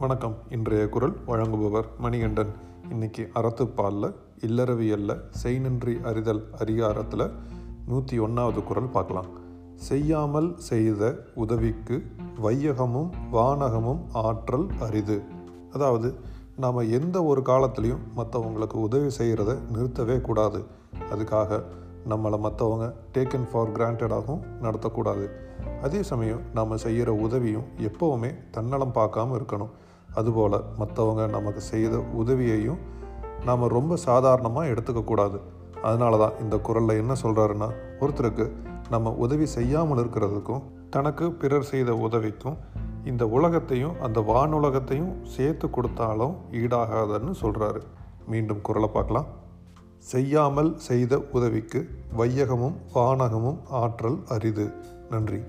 வணக்கம். இன்றைய குரல் வழங்குபவர் மணிகண்டன். இன்னைக்கு அறத்துப்பாலில் இல்லறவியல்ல செய்நின்றி அறிதல் அதிகாரத்தில் நூற்றி ஒன்றாவது குரல் பார்க்கலாம். செய்யாமல் செய்த உதவிக்கு வையகமும் வானகமும் ஆற்றல் அரிது. அதாவது நாம் எந்த ஒரு காலத்துலேயும் மற்றவங்களுக்கு உதவி செய்கிறத நிறுத்தவே கூடாது. அதுக்காக நம்மளை மற்றவங்க டேக்கன் ஃபார் கிராண்டடாகவும் நடத்தக்கூடாது. அதே சமயம் நாம் செய்கிற உதவியும் எப்போவுமே தன்னலம் பார்க்காம இருக்கணும். அதுபோல் மற்றவங்க நமக்கு செய்த உதவியையும் நாம் ரொம்ப சாதாரணமாக எடுத்துக்கக்கூடாது அதனால தான் இந்த குரலில் என்ன சொல்கிறாருன்னா ஒருத்தருக்கு நம்ம உதவி செய்யாமல் இருக்கிறதுக்கும் தனக்கு பிறர் செய்த உதவிக்கும் இந்த உலகத்தையும் அந்த வானுலகத்தையும் சேர்த்து கொடுத்தாலும் ஈடாகாதுன்னு சொல்கிறாரு மீண்டும் குரலை பார்க்கலாம். செய்யாமல் செய்த உதவிக்கு வையகமும் வானகமும் ஆற்றல் அரிது. நன்றி.